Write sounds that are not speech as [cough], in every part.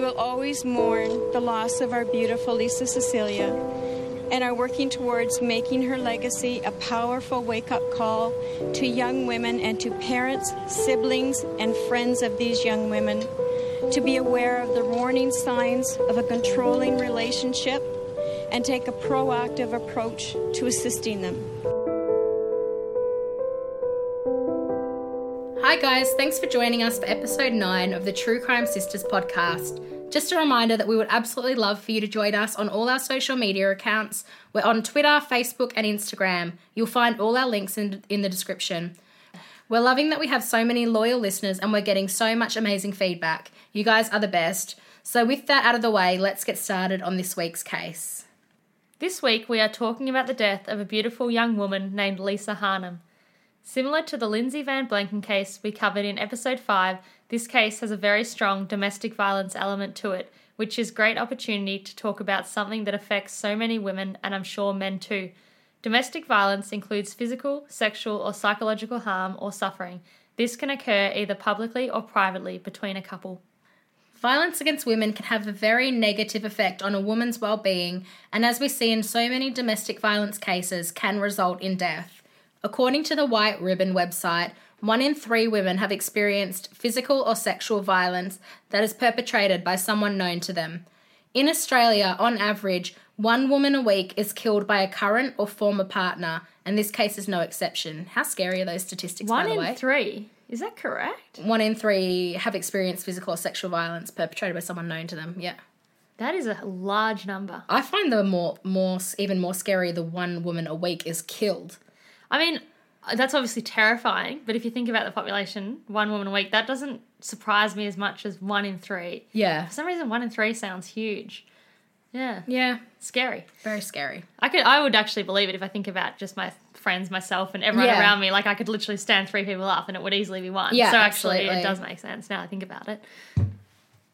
we will always mourn the loss of our beautiful Lisa Cecilia and are working towards making her legacy a powerful wake up call to young women and to parents, siblings, and friends of these young women to be aware of the warning signs of a controlling relationship and take a proactive approach to assisting them. Guys. Thanks for joining us for episode 9 of the True Crime Sisters podcast. Just a reminder that we would absolutely love for you to join us on all our social media accounts. We're on Twitter, Facebook, and Instagram. You'll find all our links in, in the description. We're loving that we have so many loyal listeners and we're getting so much amazing feedback. You guys are the best. So, with that out of the way, let's get started on this week's case. This week we are talking about the death of a beautiful young woman named Lisa Harnum. Similar to the Lindsay Van Blanken case we covered in episode 5, this case has a very strong domestic violence element to it, which is great opportunity to talk about something that affects so many women and I'm sure men too. Domestic violence includes physical, sexual, or psychological harm or suffering. This can occur either publicly or privately between a couple. Violence against women can have a very negative effect on a woman's well-being, and as we see in so many domestic violence cases, can result in death. According to the White Ribbon website, one in three women have experienced physical or sexual violence that is perpetrated by someone known to them. In Australia, on average, one woman a week is killed by a current or former partner, and this case is no exception. How scary are those statistics, One by the in way? three. Is that correct? One in three have experienced physical or sexual violence perpetrated by someone known to them. Yeah. That is a large number. I find the more, more, even more scary the one woman a week is killed. I mean, uh, that's obviously terrifying, but if you think about the population, one woman a week, that doesn't surprise me as much as one in three. Yeah. For some reason, one in three sounds huge. Yeah, Yeah. scary. Very scary. I could, I would actually believe it if I think about just my friends, myself, and everyone Yeah. around me. Like I could literally stand three people up, and it would easily be one. Yeah, so actually, absolutely. it does make sense now. I think about it.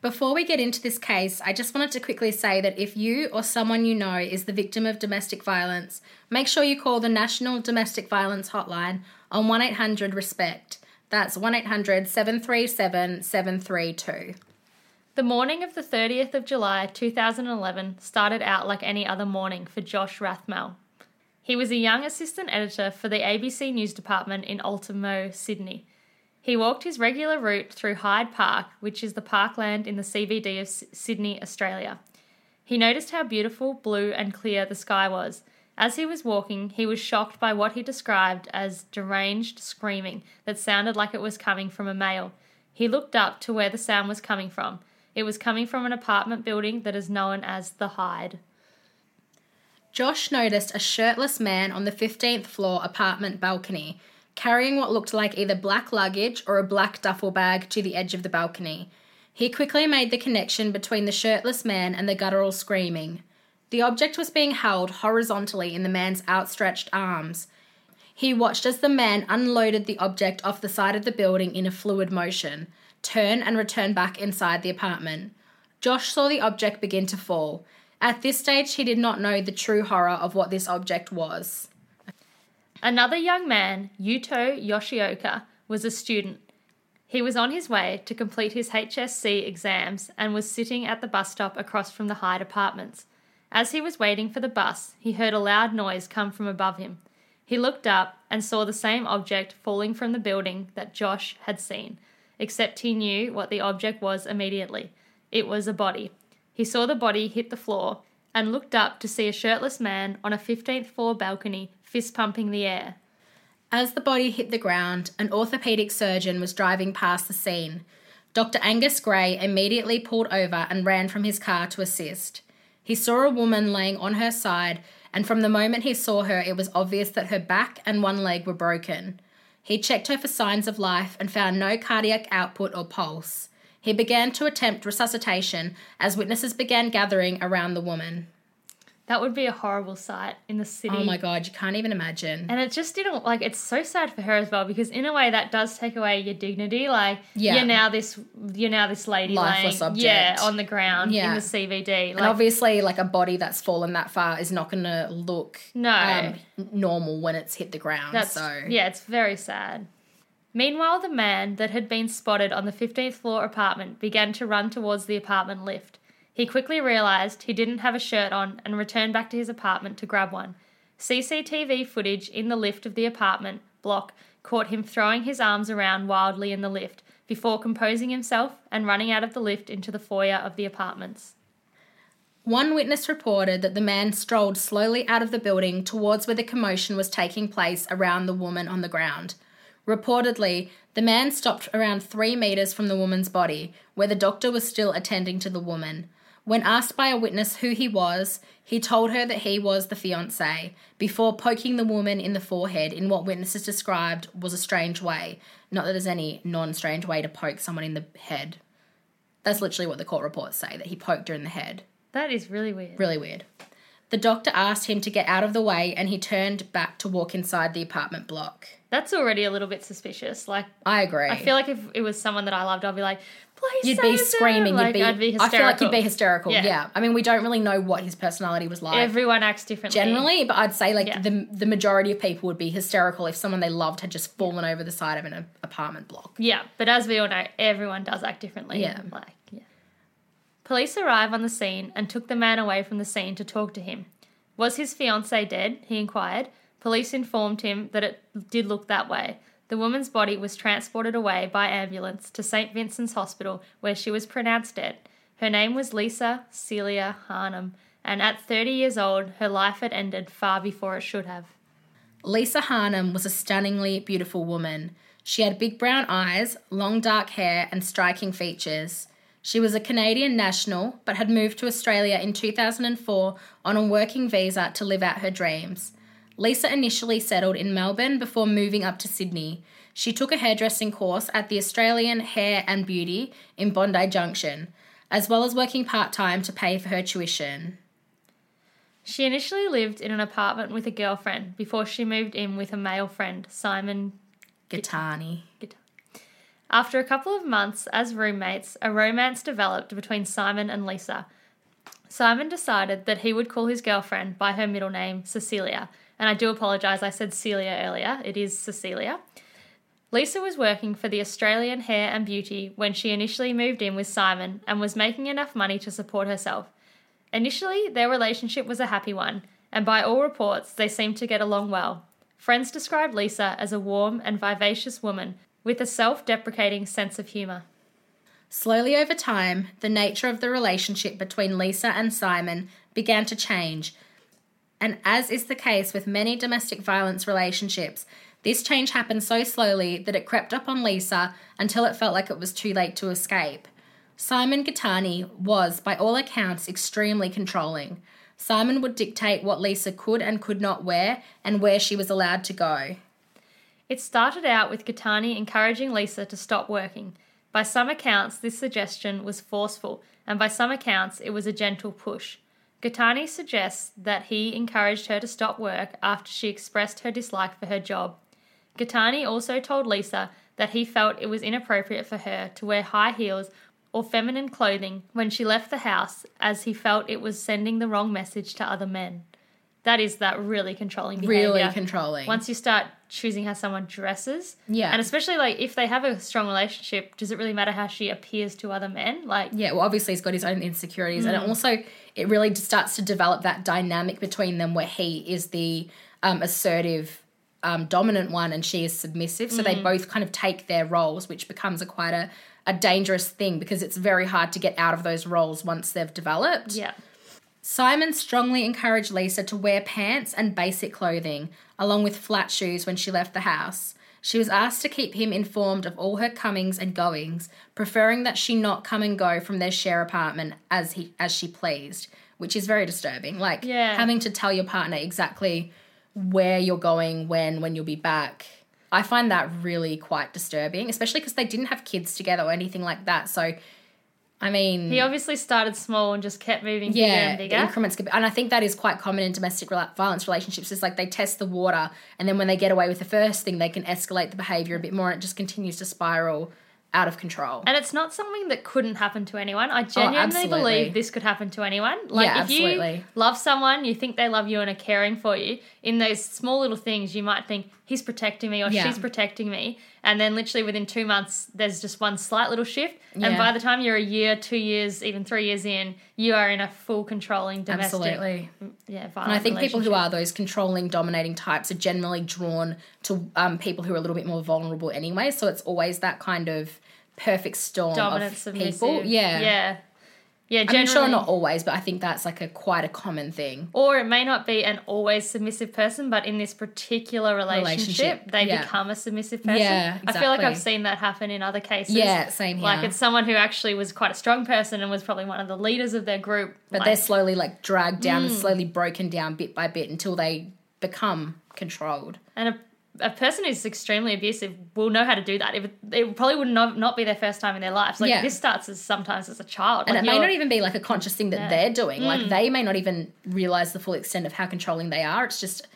Before we get into this case, I just wanted to quickly say that if you or someone you know is the victim of domestic violence, make sure you call the National Domestic Violence Hotline on 1 800 RESPECT. That's 1 800 737 732. The morning of the 30th of July 2011 started out like any other morning for Josh Rathmel. He was a young assistant editor for the ABC News Department in Ultimo, Sydney. He walked his regular route through Hyde Park, which is the parkland in the CBD of S- Sydney, Australia. He noticed how beautiful, blue, and clear the sky was. As he was walking, he was shocked by what he described as deranged screaming that sounded like it was coming from a male. He looked up to where the sound was coming from. It was coming from an apartment building that is known as the Hyde. Josh noticed a shirtless man on the 15th floor apartment balcony, carrying what looked like either black luggage or a black duffel bag to the edge of the balcony. He quickly made the connection between the shirtless man and the guttural screaming. The object was being held horizontally in the man's outstretched arms. He watched as the man unloaded the object off the side of the building in a fluid motion, turn and return back inside the apartment. Josh saw the object begin to fall. At this stage, he did not know the true horror of what this object was. Another young man, Yuto Yoshioka, was a student. He was on his way to complete his HSC exams and was sitting at the bus stop across from the Hyde apartments. As he was waiting for the bus, he heard a loud noise come from above him. He looked up and saw the same object falling from the building that Josh had seen, except he knew what the object was immediately. It was a body. He saw the body hit the floor and looked up to see a shirtless man on a 15th floor balcony fist pumping the air. As the body hit the ground, an orthopedic surgeon was driving past the scene. Dr. Angus Gray immediately pulled over and ran from his car to assist. He saw a woman laying on her side, and from the moment he saw her, it was obvious that her back and one leg were broken. He checked her for signs of life and found no cardiac output or pulse. He began to attempt resuscitation as witnesses began gathering around the woman. That would be a horrible sight in the city. Oh my god, you can't even imagine. And it just didn't like it's so sad for her as well because in a way that does take away your dignity. Like Yeah. you're now this you're now this lady Lifeless laying, object. yeah, on the ground Yeah. in the CBD. And obviously, like a body that's fallen that far is not going to look No. um, normal when it's hit the ground. that's so yeah, it's very sad. Meanwhile, the man that had been spotted on the 15th floor apartment began to run towards the apartment lift. He quickly realized he didn't have a shirt on and returned back to his apartment to grab one. CCTV footage in the lift of the apartment block caught him throwing his arms around wildly in the lift before composing himself and running out of the lift into the foyer of the apartments. One witness reported that the man strolled slowly out of the building towards where the commotion was taking place around the woman on the ground. Reportedly, the man stopped around three metres from the woman's body, where the doctor was still attending to the woman. When asked by a witness who he was, he told her that he was the fiance, before poking the woman in the forehead in what witnesses described was a strange way. Not that there's any non strange way to poke someone in the head. That's literally what the court reports say, that he poked her in the head. That is really weird. Really weird. The doctor asked him to get out of the way and he turned back to walk inside the apartment block. That's already a little bit suspicious. Like, I agree. I feel like if it was someone that I loved, I'd be like, please you'd be them." screaming. Like, you'd be, I'd be I feel like you'd be hysterical. hysterical. Yeah. Yeah. I mean, we don't really know what his personality was like Everyone acts differently. generally, but I'd say like Yeah. the the majority of people would be hysterical if someone they loved had just fallen over the side of an apartment block. Yeah, but as we all know, everyone does act differently. Yeah. Like, yeah. Police arrive on the scene and took the man away from the scene to talk to him. Was his fiancee dead? He inquired. Police informed him that it did look that way. The woman's body was transported away by ambulance to St. Vincent's Hospital, where she was pronounced dead. Her name was Lisa Celia Harnum, and at 30 years old, her life had ended far before it should have. Lisa Harnum was a stunningly beautiful woman. She had big brown eyes, long dark hair, and striking features. She was a Canadian national, but had moved to Australia in 2004 on a working visa to live out her dreams. Lisa initially settled in Melbourne before moving up to Sydney. She took a hairdressing course at the Australian Hair and Beauty in Bondi Junction, as well as working part time to pay for her tuition. She initially lived in an apartment with a girlfriend before she moved in with a male friend, Simon Gittany. After a couple of months as roommates, a romance developed between Simon and Lisa. Simon decided that he would call his girlfriend by her middle name, Cecilia. And I do apologise, I said Celia earlier. It is Cecilia. Lisa was working for the Australian Hair and Beauty when she initially moved in with Simon and was making enough money to support herself. Initially, their relationship was a happy one, and by all reports, they seemed to get along well. Friends described Lisa as a warm and vivacious woman with a self deprecating sense of humour. Slowly over time, the nature of the relationship between Lisa and Simon began to change. And as is the case with many domestic violence relationships, this change happened so slowly that it crept up on Lisa until it felt like it was too late to escape. Simon Gittany was, by all accounts, extremely controlling. Simon would dictate what Lisa could and could not wear and where she was allowed to go. It started out with Gittany encouraging Lisa to stop working. By some accounts, this suggestion was forceful, and by some accounts, it was a gentle push. Gittany suggests that he encouraged her to stop work after she expressed her dislike for her job. Gittany also told Lisa that he felt it was inappropriate for her to wear high heels or feminine clothing when she left the house, as he felt it was sending the wrong message to other men. That is that really controlling behavior. Really controlling. Once you start choosing how someone dresses, Yeah. and especially like if they have a strong relationship, does it really matter how she appears to other men? Like, Yeah, well, obviously he's got his own insecurities, and Mm. it also it really starts to develop that dynamic between them, where he is the um, assertive, um, dominant one, and she is submissive. So Mm. they both kind of take their roles, which becomes a quite a a dangerous thing because it's very hard to get out of those roles once they've developed. yeah, Simon strongly encouraged Lisa to wear pants and basic clothing, along with flat shoes when she left the house. She was asked to keep him informed of all her comings and goings, preferring that she not come and go from their share apartment as he as she pleased, which is very disturbing. Like Yeah. having to tell your partner exactly where you're going, when, when you'll be back. I find that really quite disturbing, especially because they didn't have kids together or anything like that. So, I mean, he obviously started small and just kept moving bigger yeah, and bigger. increments be, and I think that is quite common in domestic violence relationships. Is like they test the water, and then when they get away with the first thing, they can escalate the behavior a bit more, and it just continues to spiral out of control. And it's not something that couldn't happen to anyone. I oh, genuinely Oh, believe this could happen to anyone. Like Yeah, if you love someone, you think they love you and are caring for you, in those small little things you might think he's protecting me or Yeah. she's protecting me. And then literally within two months, there's just one slight little shift. And Yeah. by the time you're a year, two years, even three years in, you are in a full controlling domestic, Absolutely. yeah, And I think people who are those controlling, dominating types are generally drawn to um, people who are a little bit more vulnerable anyway. So it's always that kind of perfect storm dominant, of submissive. people. Yeah. Yeah. Yeah, yeah. I mean, sure, not always, but I think that's like a quite a common thing. or it may not be an always submissive person, but in this particular relationship, Relationship, they yeah. become a submissive person. Yeah, I feel like I've seen that happen in other cases. Yeah, same here. Like it's someone who actually was quite a strong person and was probably one of the leaders of their group. but like, they're slowly like dragged down Mm. and slowly broken down bit by bit until they become controlled. and a, a person who's extremely abusive will know how to do that. It, it probably would not, not be their first time in their lives. Like Yeah. this starts as sometimes as a child. And like it may not even be like a conscious thing that Yeah. Mm. they're doing. Like they may not even realize the full extent of how controlling they are. It's just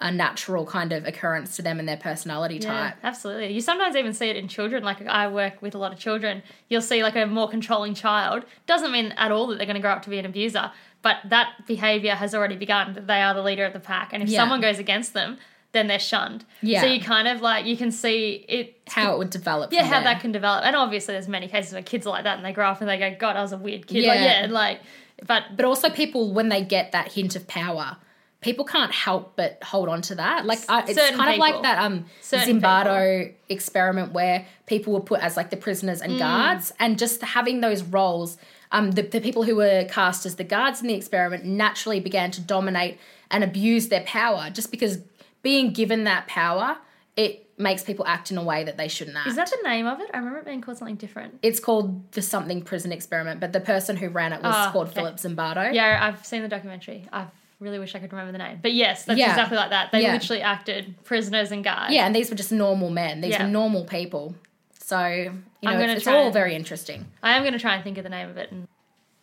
a natural kind of occurrence to them and their personality Yeah, type. absolutely. You sometimes even see it in children. Like I work with a lot of children. You'll see like a more controlling child. Doesn't mean at all that they're going to grow up to be an abuser, but that behavior has already begun. They are the leader of the pack, and if Yeah. someone goes against them, then they're shunned. Yeah. So you kind of like you can see it. How it would develop. Yeah, how there. that can develop, and obviously there's many cases where kids are like that, and they grow up and they go, "God, I was a weird kid." Like, Yeah. yeah, like, but But also, people when they get that hint of power, people can't help but hold on to that. Like I, it's kind of like that um Zimbardo experiment where people were put as like the prisoners Mm. and guards, and just having those roles. Um, the, the people who were cast as the guards in the experiment naturally began to dominate and abuse their power just because being given that power, it makes people act in a way that they shouldn't act. is that the name of it? I remember it being called something different. it's called the something prison experiment, but the person who ran it was Ah, called okay. Philip Zimbardo. Yeah, I've seen the documentary. I really wish I could remember the name, but yes, that's Yeah. exactly like that. They Yeah. literally acted prisoners and guards. Yeah, and these were just normal men. These Yeah. were normal people. So, you know, I'm gonna it's, it's all very interesting. I am going to try and think of the name of it. And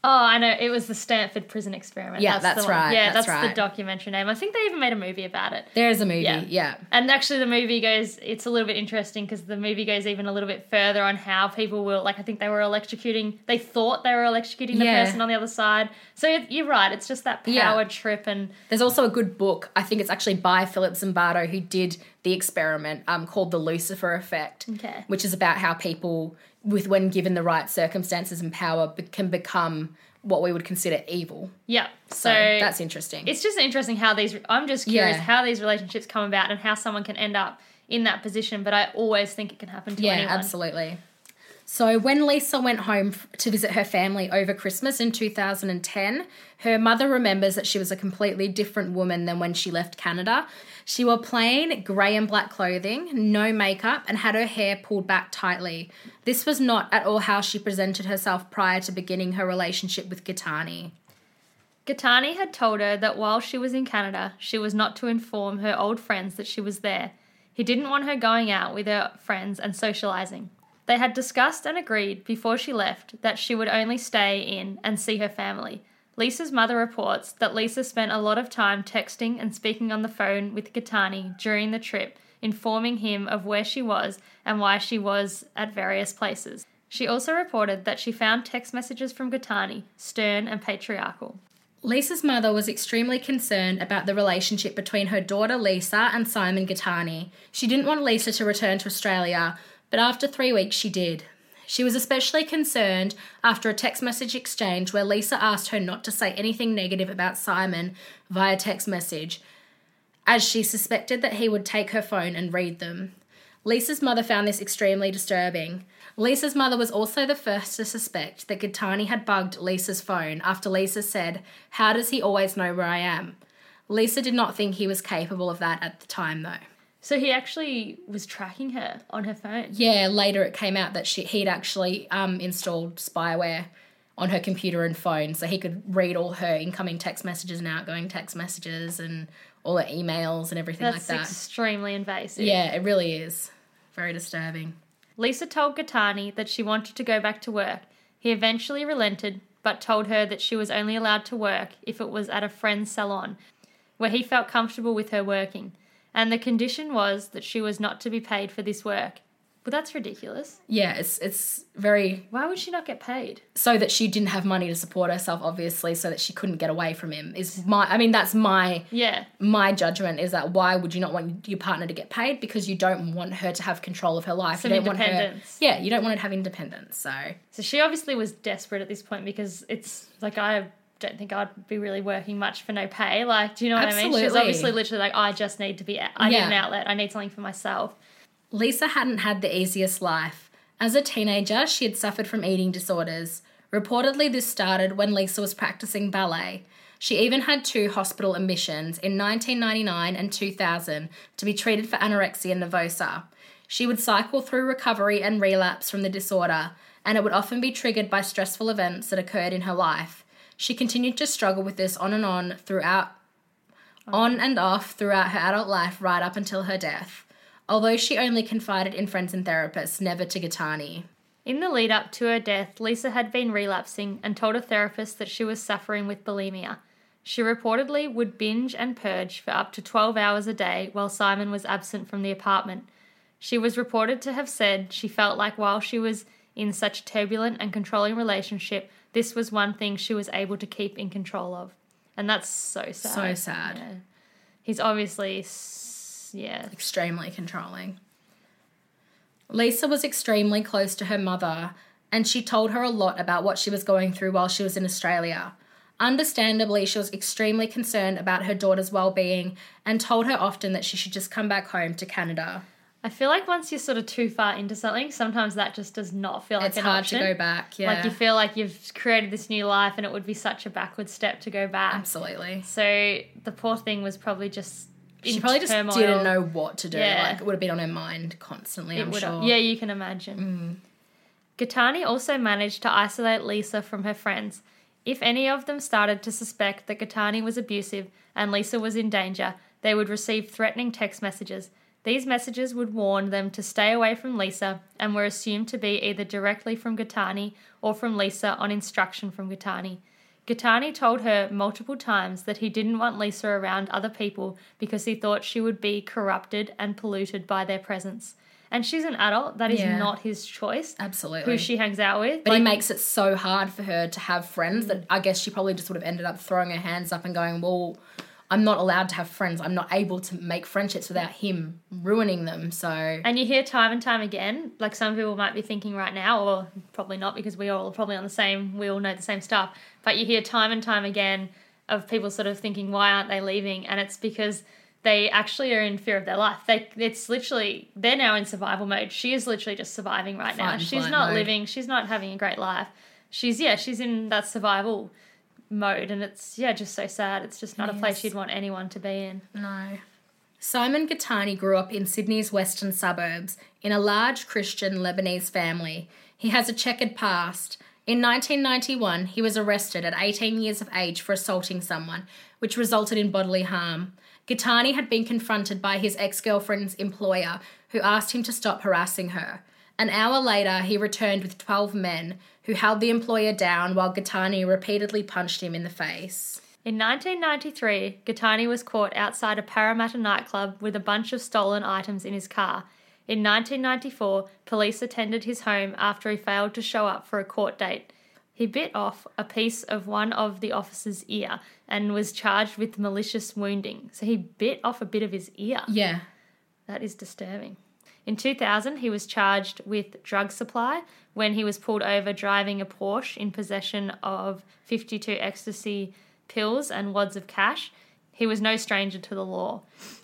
oh, I know it was the Stanford Prison Experiment. Yeah, that's one. right, Yeah, that's that's, the documentary name. I think they even made a movie about it. There is a movie, Yeah. yeah. And actually, the movie goes. It's a little bit interesting because the movie goes even a little bit further on how people will. Like, I think they were electrocuting. They thought they were electrocuting the Yeah. person on the other side. So you're right. It's just that power Yeah. trip and There's also a good book, I think it's actually by Philip Zimbardo, who did the experiment um, called The Lucifer Effect, Okay. which is about how people, with when given the right circumstances and power, be- can become what we would consider evil. yeah. So, So, that's interesting. it's just interesting how these. I'm just curious Yeah. how these relationships come about and how someone can end up in that position. But I always think it can happen to Yeah, anyone. absolutely. So when Lisa went home to visit her family over Christmas in 2010, her mother remembers that she was a completely different woman than when she left Canada. She wore plain grey and black clothing, no makeup, and had her hair pulled back tightly. This was not at all how she presented herself prior to beginning her relationship with Gittany. Gittany had told her that while she was in Canada, she was not to inform her old friends that she was there. He didn't want her going out with her friends and socializing. They had discussed and agreed before she left that she would only stay in and see her family. Lisa's mother reports that Lisa spent a lot of time texting and speaking on the phone with Gittany during the trip, informing him of where she was and why she was at various places. She also reported that she found text messages from Gittany, stern and patriarchal. Lisa's mother was extremely concerned about the relationship between her daughter Lisa and Simon Gittany. She didn't want Lisa to return to Australia, but after three weeks she did. She was especially concerned after a text message exchange where Lisa asked her not to say anything negative about Simon via text message, as she suspected that he would take her phone and read them. Lisa's mother found this extremely disturbing. Lisa's mother was also the first to suspect that Gittany had bugged Lisa's phone after Lisa said, How does he always know where I am? Lisa did not think he was capable of that at the time, though. So he actually was tracking her on her phone. Yeah, later it came out that she, he'd actually um, installed spyware on her computer and phone so he could read all her incoming text messages and outgoing text messages and all her emails and everything That's like that. extremely invasive. Yeah, it really is. Very disturbing. Lisa told Gittany that she wanted to go back to work. He eventually relented, but told her that she was only allowed to work if it was at a friend's salon, where he felt comfortable with her working. And the condition was that she was not to be paid for this work. But that's ridiculous. Yeah, it's it's very Why would she not get paid? so that she didn't have money to support herself, obviously, so that she couldn't get away from him. Is my I mean that's my Yeah. my judgment is that why would you not want your partner to get paid because you don't want her to have control of her life. Some you don't want her independence. Yeah, you don't want her to have independence. So So she obviously was desperate at this point because it's like I don't think I'd be really working much for no pay. Like, do you know what I mean? She was obviously literally like, I just need to be, I need an outlet. I need something for myself. Lisa hadn't had the easiest life. As a teenager, she had suffered from eating disorders. Reportedly, this started when Lisa was practicing ballet. She even had two hospital admissions in 1999 and 2000 to be treated for anorexia nervosa. She would cycle through recovery and relapse from the disorder, and it would often be triggered by stressful events that occurred in her life. She continued to struggle with this on and on throughout on and off throughout her adult life right up until her death. Although she only confided in friends and therapists, never to Gittany. In the lead up to her death, Lisa had been relapsing and told a therapist that she was suffering with bulimia. She reportedly would binge and purge for up to 12 hours a day while Simon was absent from the apartment. She was reported to have said she felt like while she was in such a turbulent and controlling relationship, this was one thing she was able to keep in control of. And that's so sad. So sad. Yeah. He's obviously, yeah, Extremely controlling. Lisa was extremely close to her mother, and she told her a lot about what she was going through while she was in Australia. Understandably, she was extremely concerned about her daughter's well being and told her often that she should just come back home to Canada. I feel like once you're sort of too far into something, sometimes that just does not feel like it's an hard option. to go back. Yeah. Like you feel like you've created this new life, and it would be such a backward step to go back. Absolutely. So the poor thing was probably just in She probably just turmoil. didn't know what to do. Yeah. Like, it would have been on her mind constantly, It I'm would sure. yeah, you can imagine. Mm. Gittany also managed to isolate Lisa from her friends. If any of them started to suspect that Gittany was abusive and Lisa was in danger, they would receive threatening text messages. These messages would warn them to stay away from Lisa and were assumed to be either directly from Gittany or from Lisa on instruction from Gittany. Gittany told her multiple times that he didn't want Lisa around other people because he thought she would be corrupted and polluted by their presence. And she's an adult, that is Yeah. not his choice Absolutely. who she hangs out with. But he makes it so hard for her to have friends that I guess she probably just would have ended up throwing her hands up and going, Well, I'm not allowed to have friends. I'm not able to make friendships without him ruining them. So and you hear time and time again, like some people might be thinking right now, or probably not because we all are probably on the same, we all know the same stuff, but you hear time and time again of people sort of thinking, why aren't they leaving? And it's because they actually are in fear of their life. They, it's literally, they're now in survival mode. She is literally just surviving right now. Fight She's not mode. living, she's not having a great life. She's, yeah, she's in that survival mode. And it's, yeah, just so sad. It's just not a place you'd want anyone to be in. No. Simon Gittany grew up in Sydney's western suburbs in a large Christian Lebanese family. He has a checkered past. In 1991, he was arrested at 18 years of age for assaulting someone, which resulted in bodily harm. Gittany had been confronted by his ex girlfriend's employer, who asked him to stop harassing her. An hour later, he returned with 12 men who held the employer down while Gittany repeatedly punched him in the face. In 1993, Gittany was caught outside a Parramatta nightclub with a bunch of stolen items in his car. In 1994, police attended his home after he failed to show up for a court date. He bit off a piece of one of the officer's ear and was charged with malicious wounding. So he bit off a bit of his ear. Yeah. That is disturbing. In 2000, he was charged with drug supply when he was pulled over driving a Porsche in possession of 52 ecstasy pills and wads of cash. He was no stranger to the law.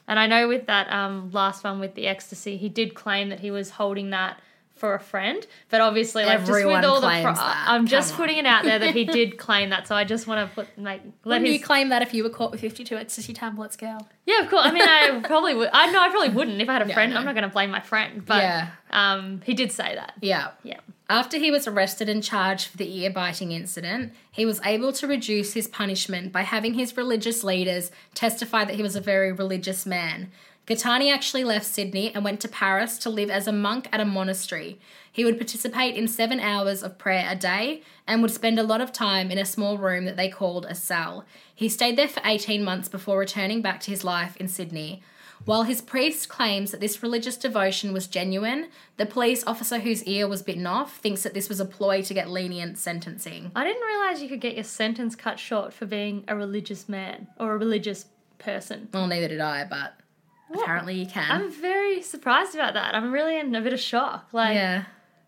And I know with that um, last one with the ecstasy, he did claim that he was holding that for a friend, but obviously, like Everyone just with all the, pro- that. I'm just Come putting it out there that he [laughs] did claim that. So I just want to put like let Wouldn't his you claim that if you were caught with 52 ecstasy tablets, girl? yeah, of course. I mean, I [laughs] probably would. I know I probably wouldn't if I had a friend. I'm not going to blame my friend, but Yeah. um, he did say that. Yeah. Yeah. After he was arrested and charged for the ear biting incident, he was able to reduce his punishment by having his religious leaders testify that he was a very religious man. Gittany actually left Sydney and went to Paris to live as a monk at a monastery. He would participate in seven hours of prayer a day and would spend a lot of time in a small room that they called a cell. He stayed there for 18 months before returning back to his life in Sydney. While his priest claims that this religious devotion was genuine, the police officer whose ear was bitten off thinks that this was a ploy to get lenient sentencing. I didn't realize you could get your sentence cut short for being a religious man or a religious person. Well, neither did I, but apparently you can. I'm very surprised about that. I'm really in a bit of shock. Like, yeah.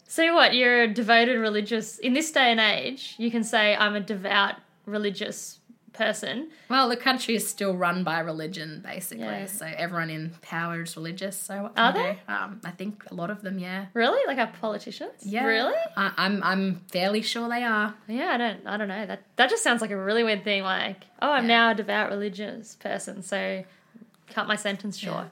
so what? You're a devoted religious. In this day and age, you can say I'm a devout religious person. Well, the country is still run by religion, basically. Yeah. So everyone in power is religious. So what Are they? Um, I think a lot of them, yeah. Really? Like our politicians? Yeah. Really? I, I'm I'm fairly sure they are. Yeah, I don't. I don't know. That that just sounds like a really weird thing. Like, oh, I'm Yeah. now a devout religious person, so cut my sentence short.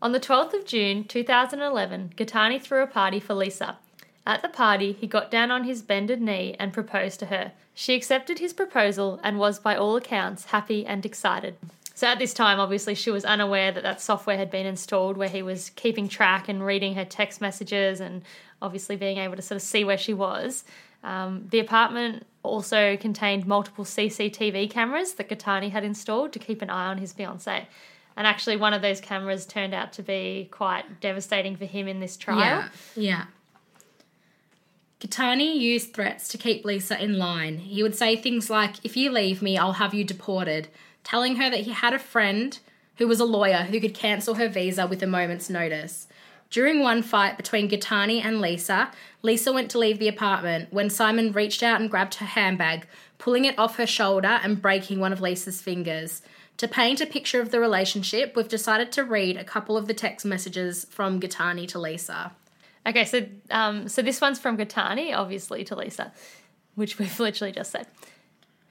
On the 12th of June 2011, Gittany threw a party for Lisa. At the party, he got down on his bended knee and proposed to her. She accepted his proposal and was, by all accounts, happy and excited. So at this time, obviously, she was unaware that that software had been installed where he was keeping track and reading her text messages and obviously being able to sort of see where she was. Um, the apartment also contained multiple CCTV cameras that Gittany had installed to keep an eye on his fiancee. And actually, one of those cameras turned out to be quite devastating for him in this trial. Yeah. Yeah. Gittany used threats to keep Lisa in line. He would say things like, If you leave me, I'll have you deported, telling her that he had a friend who was a lawyer who could cancel her visa with a moment's notice. During one fight between Gittany and Lisa, Lisa went to leave the apartment when Simon reached out and grabbed her handbag, pulling it off her shoulder and breaking one of Lisa's fingers. To paint a picture of the relationship, we've decided to read a couple of the text messages from Gittany to Lisa. Okay, so um, so this one's from Gittany, obviously, to Lisa, which we've [laughs] literally just said.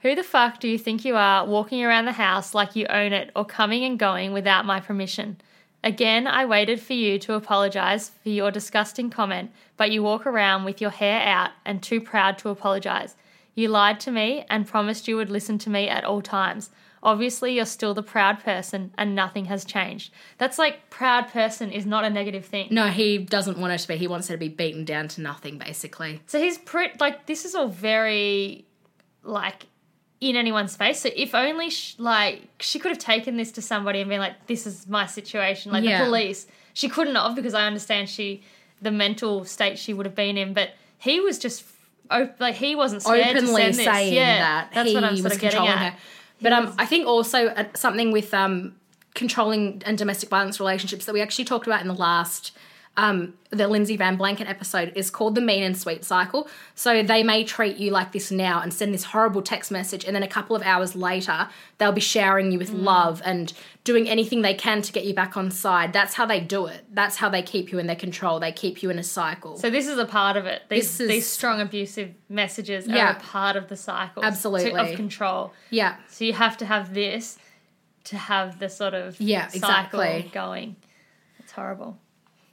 Who the fuck do you think you are walking around the house like you own it or coming and going without my permission? Again, I waited for you to apologize for your disgusting comment, but you walk around with your hair out and too proud to apologize. You lied to me and promised you would listen to me at all times. Obviously, you're still the proud person and nothing has changed. That's like proud person is not a negative thing. No, he doesn't want her to be. He wants her to be beaten down to nothing, basically. So he's pretty like this is all very like in anyone's face. So if only sh- like she could have taken this to somebody and been like, "This is my situation," like Yeah. the police. She couldn't have because I understand she the mental state she would have been in, but he was just op- like he wasn't scared to Openly send this. saying yeah, that that's he what I'm sort was of getting at. her. But um, I think also uh, something with um, controlling and domestic violence relationships that we actually talked about in the last um, the Lindsay Van Blanken episode is called the mean and sweet cycle. So they may treat you like this now and send this horrible text message, and then a couple of hours later, they'll be showering you with Mm. love and doing anything they can to get you back on side. That's how they do it. That's how they keep you in their control. They keep you in a cycle. So this is a part of it. These, is- these strong abusive messages are a part of the cycle Absolutely. of control. yeah. So you have to have this to have the sort of Yeah, cycle exactly. going. It's horrible.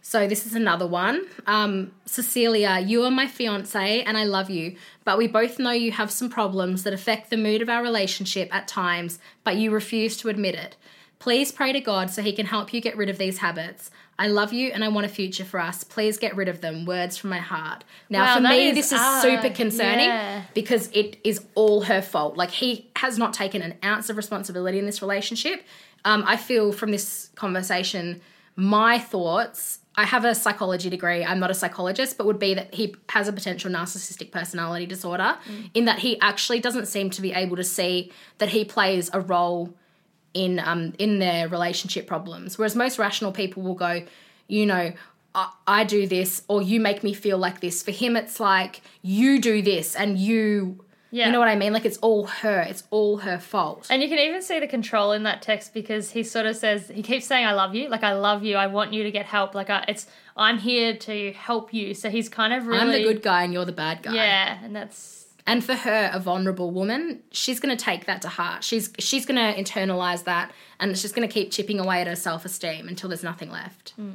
So this is another one. Um, Cecilia, you are my fiance and I love you, but we both know you have some problems that affect the mood of our relationship at times, but you refuse to admit it. Please pray to God so he can help you get rid of these habits. I love you and I want a future for us. Please get rid of them. Words from my heart. Now, Wow, for me, is, this is uh, super concerning yeah. because it is all her fault. Like, he has not taken an ounce of responsibility in this relationship. Um, I feel from this conversation, my thoughts I have a psychology degree. I'm not a psychologist, but would be that he has a potential narcissistic personality disorder in that he actually doesn't seem to be able to see that he plays a role in um in their relationship problems. Whereas most rational people will go, you know, I, I do this or you make me feel like this. For him, it's like you do this and you. Yeah. You know what I mean? Like it's all her. It's all her fault. And you can even see the control in that text because he sort of says he keeps saying I love you, like I love you, I want you to get help, like I, it's I'm here to help you. So he's kind of really I'm the good guy and you're the bad guy. Yeah, and that's And for her, a vulnerable woman, she's going to take that to heart. She's she's going to internalize that, and she's going to keep chipping away at her self esteem until there's nothing left. Hmm.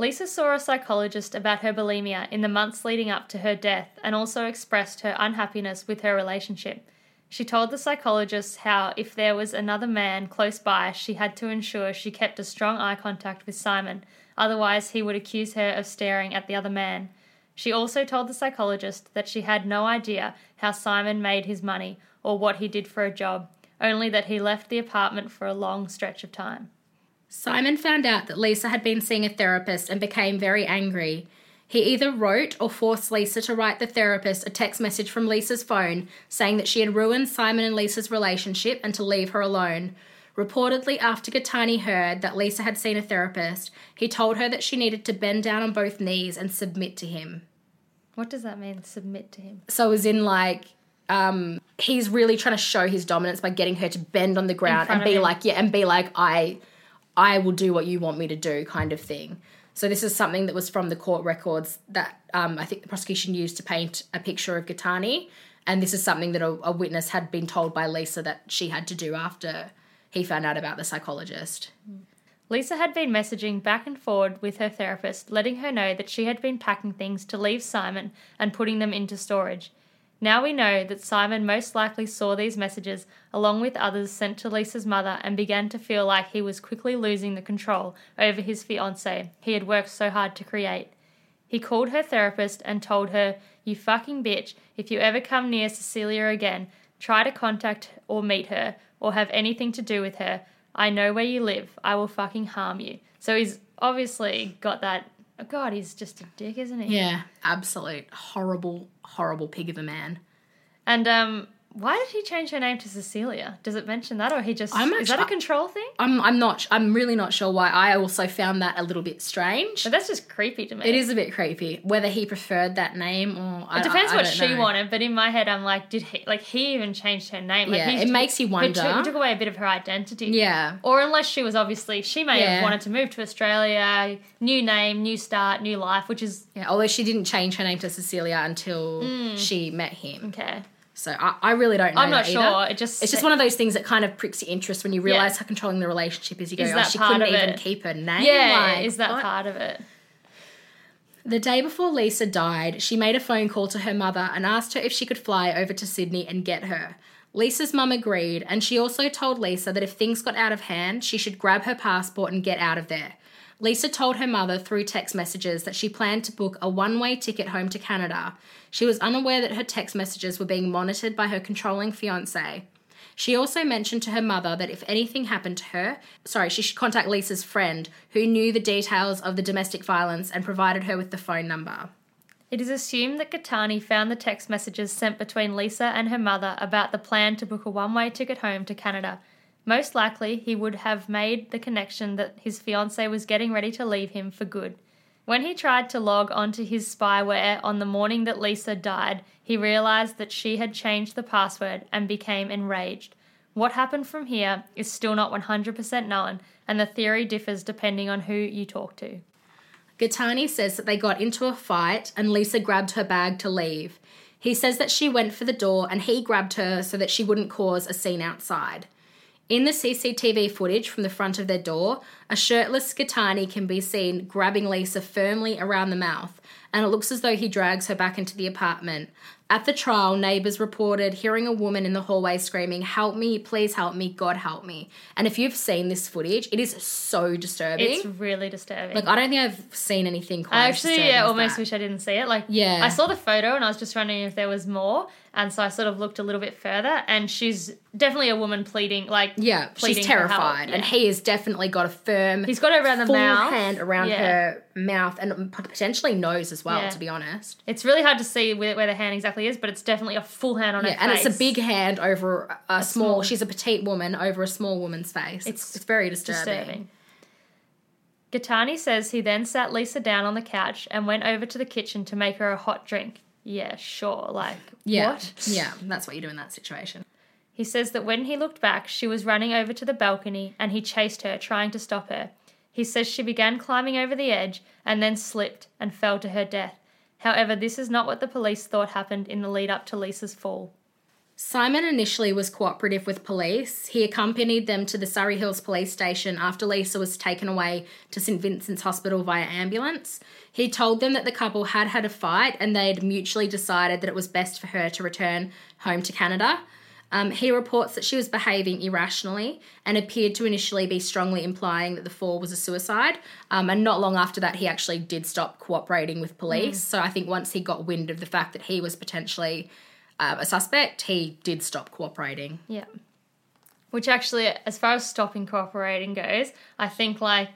Lisa saw a psychologist about her bulimia in the months leading up to her death and also expressed her unhappiness with her relationship. She told the psychologist how if there was another man close by, she had to ensure she kept a strong eye contact with Simon, otherwise, he would accuse her of staring at the other man. She also told the psychologist that she had no idea how Simon made his money or what he did for a job, only that he left the apartment for a long stretch of time. Simon found out that Lisa had been seeing a therapist and became very angry. He either wrote or forced Lisa to write the therapist a text message from Lisa's phone saying that she had ruined Simon and Lisa's relationship and to leave her alone. Reportedly, after Gittany heard that Lisa had seen a therapist, he told her that she needed to bend down on both knees and submit to him. What does that mean? Submit to him. So, as in, like, um, he's really trying to show his dominance by getting her to bend on the ground and be him. like, yeah, and be like, I, I will do what you want me to do, kind of thing. So this is something that was from the court records that um, I think the prosecution used to paint a picture of Gittany, and this is something that a, a witness had been told by Lisa that she had to do after he found out about the psychologist. Lisa had been messaging back and forward with her therapist, letting her know that she had been packing things to leave Simon and putting them into storage. Now we know that Simon most likely saw these messages along with others sent to Lisa's mother and began to feel like he was quickly losing the control over his fiancée he had worked so hard to create. He called her therapist and told her, You fucking bitch, if you ever come near Cecilia again, try to contact or meet her or have anything to do with her. I know where you live. I will fucking harm you. So he's obviously got that. Oh God, he's just a dick, isn't he? Yeah, absolute horrible, horrible pig of a man. And um, why did he change her name to Cecilia? Does it mention that, or he just I'm is that a control thing? I'm, I'm not, I'm really not sure why. I also found that a little bit strange. But that's just creepy to me. It is a bit creepy. Whether he preferred that name or I, It depends I- I what don't she know. wanted, but in my head, I'm like, did he like he even changed her name? Like, Yeah, he it makes you wonder. took, he took away a bit of her identity. Yeah, Or unless she was obviously, she may Yeah. have wanted to move to Australia, new name, new start, new life, which is yeah. Although she didn't change her name to Cecilia until Mm. she met him, okay. So I, I really don't know. I'm not sure. either. It just It's just one of those things that kind of pricks your interest when you realize how controlling the relationship is. You go, Is oh, she couldn't even it? keep her name. yeah. like, is that what? part of it? The day before Lisa died, she made a phone call to her mother and asked her if she could fly over to Sydney and get her. Lisa's mum agreed, and she also told Lisa that if things got out of hand, she should grab her passport and get out of there. Lisa told her mother through text messages that she planned to book a one way ticket home to Canada. She was unaware that her text messages were being monitored by her controlling fiance. She also mentioned to her mother that if anything happened to her, sorry, she should contact Lisa's friend who knew the details of the domestic violence and provided her with the phone number. It is assumed that Gittany found the text messages sent between Lisa and her mother about the plan to book a one way ticket home to Canada. Most likely, he would have made the connection that his fiancee was getting ready to leave him for good. When he tried to log onto his spyware on the morning that Lisa died, he realized that she had changed the password and became enraged. What happened from here is still not 100% known, and the theory differs depending on who you talk to. Gittany says that they got into a fight and Lisa grabbed her bag to leave. He says that she went for the door and he grabbed her so that she wouldn't cause a scene outside. In the CCTV footage from the front of their door, a shirtless Gittany can be seen grabbing Lisa firmly around the mouth, and it looks as though he drags her back into the apartment. At the trial, neighbours reported hearing a woman in the hallway screaming, Help me, please help me, God help me. And if you've seen this footage, it is so disturbing. It's really disturbing. like, I don't think I've seen anything quite I actually yeah, almost that. wish I didn't see it. Like Yeah. I saw the photo and I was just wondering if there was more, and so I sort of looked a little bit further, and she's definitely a woman pleading, like Yeah, pleading she's terrified, and he has definitely got a firm. He's got her around the full mouth. hand around Yeah. her mouth and potentially nose as well. Yeah. To be honest, It's really hard to see where, where the hand exactly is, but it's definitely a full hand on yeah, her and face. it's a big hand over a, a small, small- She's a petite woman over a small woman's face. It's It's very disturbing. disturbing. Gittany says he then sat Lisa down on the couch and went over to the kitchen to make her a hot drink. Yeah, sure. Like Yeah, what? yeah, that's what you do in that situation. He says that when he looked back, she was running over to the balcony and he chased her, trying to stop her. He says she began climbing over the edge and then slipped and fell to her death. However, this is not what the police thought happened in the lead up to Lisa's fall. Simon initially was cooperative with police. He accompanied them to the Surry Hills police station after Lisa was taken away to St Vincent's Hospital via ambulance. He told them that the couple had had a fight and they'd mutually decided that it was best for her to return home to Canada. Um, he reports that she was behaving irrationally and appeared to initially be strongly implying that the fall was a suicide. Um, and not long after that, he actually did stop cooperating with police. So I think once he got wind of the fact that he was potentially uh, a suspect, he did stop cooperating. Yeah. Which actually, as far as stopping cooperating goes, I think like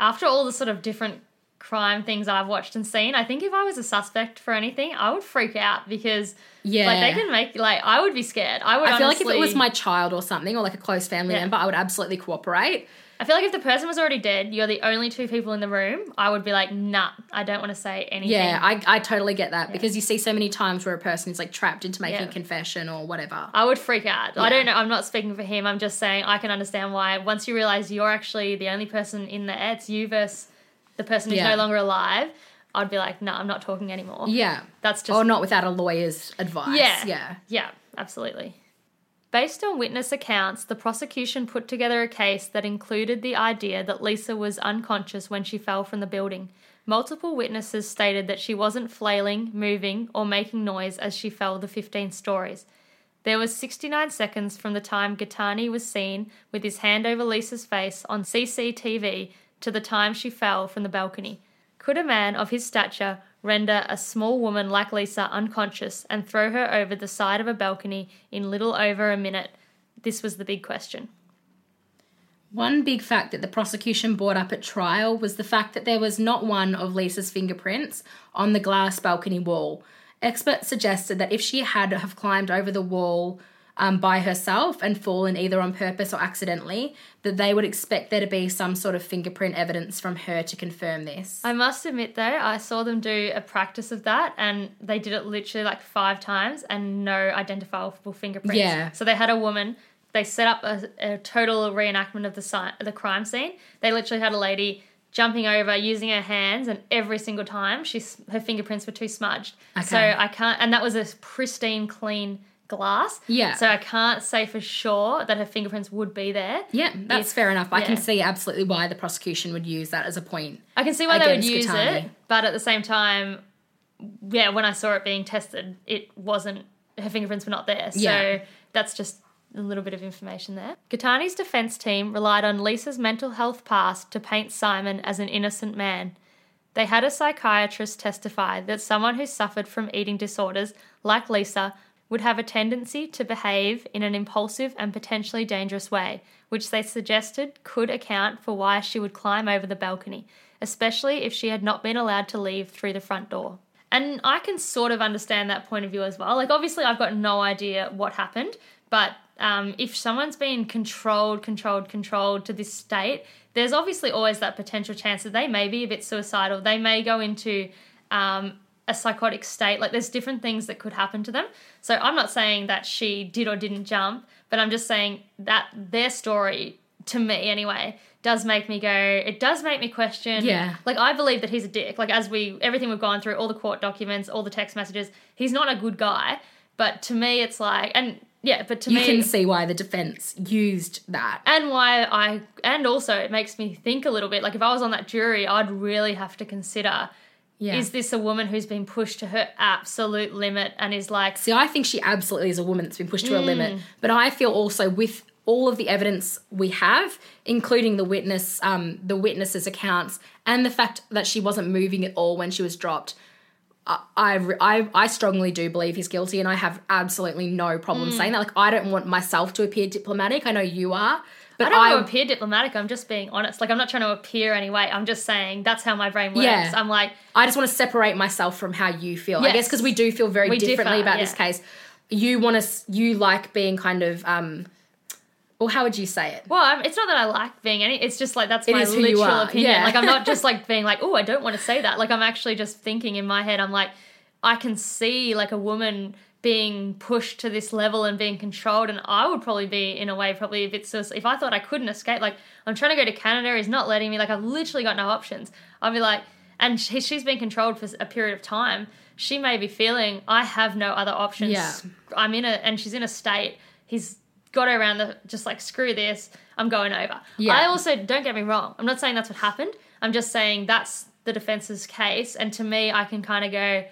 after all the sort of different crime things I've watched and seen, I think if I was a suspect for anything, I would freak out because Yeah. like they can make like I would be scared. I would. I feel like if it was my child or something, or like a close family Yeah. member, I would absolutely cooperate. I feel like if the person was already dead, you're the only two people in the room. I would be like, nah, I don't want to say anything. Yeah, I, I totally get that because you see so many times where a person is like trapped into making Yeah. confession or whatever. I would freak out. I don't know. I'm not speaking for him. I'm just saying I can understand why. Once you realize you're actually the only person in there, it's you versus the person who's Yeah. no longer alive. I'd be like, no, I'm not talking anymore. Yeah. That's just or not without a lawyer's advice. Yeah. Yeah. Yeah, absolutely. Based on witness accounts, the prosecution put together a case that included the idea that Lisa was unconscious when she fell from the building. Multiple witnesses stated that she wasn't flailing, moving, or making noise as she fell the 15 stories. There was 69 seconds from the time Gittany was seen with his hand over Lisa's face on CCTV to the time she fell from the balcony. Could a man of his stature render a small woman like Lisa unconscious and throw her over the side of a balcony in little over a minute? This was the big question. One big fact that the prosecution brought up at trial was the fact that there was not one of Lisa's fingerprints on the glass balcony wall. Experts suggested that if she had have climbed over the wall um, by herself and fallen either on purpose or accidentally, that they would expect there to be some sort of fingerprint evidence from her to confirm this. I must admit, though, I saw them do a practice of that and they did it literally like five times and no identifiable fingerprints. Yeah. So they had a woman, they set up a, a total reenactment of the, si- the crime scene. They literally had a lady jumping over using her hands and every single time she's her fingerprints were too smudged okay. so i can't and that was a pristine clean glass Yeah. so i can't say for sure that her fingerprints would be there yeah, that's If- fair enough. I can see absolutely why the prosecution would use that as a point. I can see why they would use Katani. it, but at the same time, yeah, when I saw it being tested, it wasn't her fingerprints were not there. So Yeah. that's just a little bit of information there. Gittany's defense team relied on Lisa's mental health past to paint Simon as an innocent man. They had a psychiatrist testify that someone who suffered from eating disorders, like Lisa, would have a tendency to behave in an impulsive and potentially dangerous way, which they suggested could account for why she would climb over the balcony, especially if she had not been allowed to leave through the front door. And I can sort of understand that point of view as well. Like, obviously, I've got no idea what happened, but um, if someone's been controlled, controlled, controlled to this state, there's obviously always that potential chance that they may be a bit suicidal. They may go into um, a psychotic state. Like, there's different things that could happen to them. So, I'm not saying that she did or didn't jump, but I'm just saying that their story, to me anyway, does make me go, it does make me question. Yeah. Like, I believe that he's a dick. Like, as we, everything we've gone through, all the court documents, all the text messages, he's not a good guy. But to me, it's like, and yeah, but to You me, you can see why the defense used that. and why I and also it makes me think a little bit like if I was on that jury I'd really have to consider Yeah. is this a woman who's been pushed to her absolute limit and is like See, I think she absolutely is a woman that's been pushed to a Mm. limit. But I feel also with all of the evidence we have, including the witness, um, the witnesses' accounts, and the fact that she wasn't moving at all when she was dropped, I, I, I, I strongly do believe he's guilty, and I have absolutely no problem Mm. saying that. Like, I don't want myself to appear diplomatic. I know you are, but I don't I, want to appear diplomatic I'm just being honest like I'm not trying to appear anyway I'm just saying that's how my brain works Yeah. I'm like I just want to separate myself from how you feel. I guess because we do feel very We differently differ, about this case. You want to, you like being kind of, um, well, how would you say it? well I'm, it's not that I like being any it's just like that's It my is who you literal opinion yeah. like I'm not just [laughs] like being like oh I don't want to say that like I'm actually just thinking in my head I'm like I can see like a woman being pushed to this level and being controlled and I would probably be in a way probably a bit suicidal if I thought I couldn't escape like I'm trying to go to Canada he's not letting me like I've literally got no options. I'd be like and she, she's been controlled for a period of time. She may be feeling I have no other options. Yeah. I'm in a and she's in a state he's got her around the just like screw this I'm going over. Yeah. I also don't get me wrong I'm not saying that's what happened. I'm just saying that's the defense's case and to me I can kind of go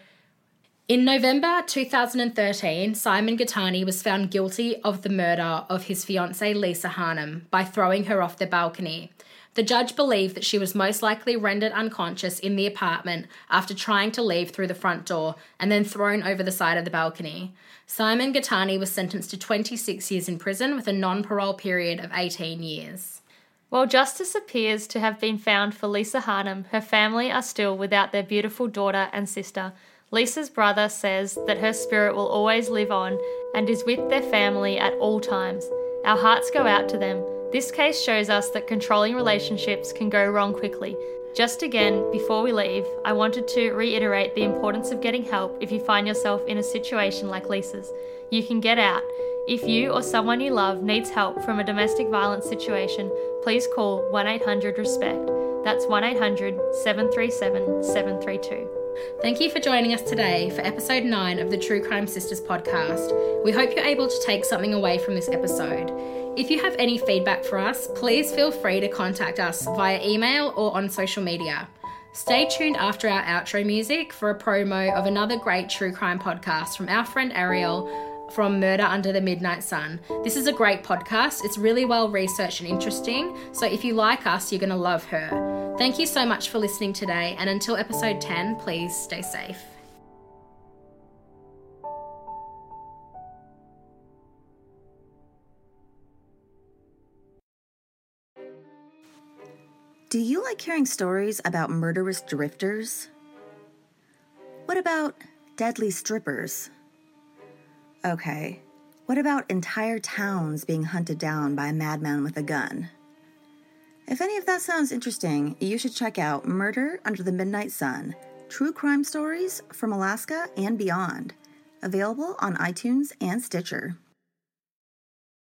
In November 2013, Simon Gittany was found guilty of the murder of his fiancée Lisa Harnum by throwing her off the balcony. The judge believed that she was most likely rendered unconscious in the apartment after trying to leave through the front door and then thrown over the side of the balcony. Simon Gittany was sentenced to 26 years in prison with a non parole period of 18 years. While justice appears to have been found for Lisa Harnum, her family are still without their beautiful daughter and sister. Lisa's brother says that her spirit will always live on and is with their family at all times. Our hearts go out to them. This case shows us that controlling relationships can go wrong quickly. Just again, before we leave, I wanted to reiterate the importance of getting help if you find yourself in a situation like Lisa's. You can get out. If you or someone you love needs help from a domestic violence situation, please call 1 800 RESPECT. That's 1 800 737 732. Thank you for joining us today for episode 9 of the True Crime Sisters podcast. We hope you're able to take something away from this episode. If you have any feedback for us, please feel free to contact us via email or on social media. Stay tuned after our outro music for a promo of another great true crime podcast from our friend Ariel from Murder Under the Midnight Sun. This is a great podcast. It's really well researched and interesting. So if you like us, you're going to love her. Thank you so much for listening today. And until episode 10, please stay safe. Do you like hearing stories about murderous drifters? What about deadly strippers? Okay, what about entire towns being hunted down by a madman with a gun? If any of that sounds interesting, you should check out Murder Under the Midnight Sun True Crime Stories from Alaska and Beyond, available on iTunes and Stitcher.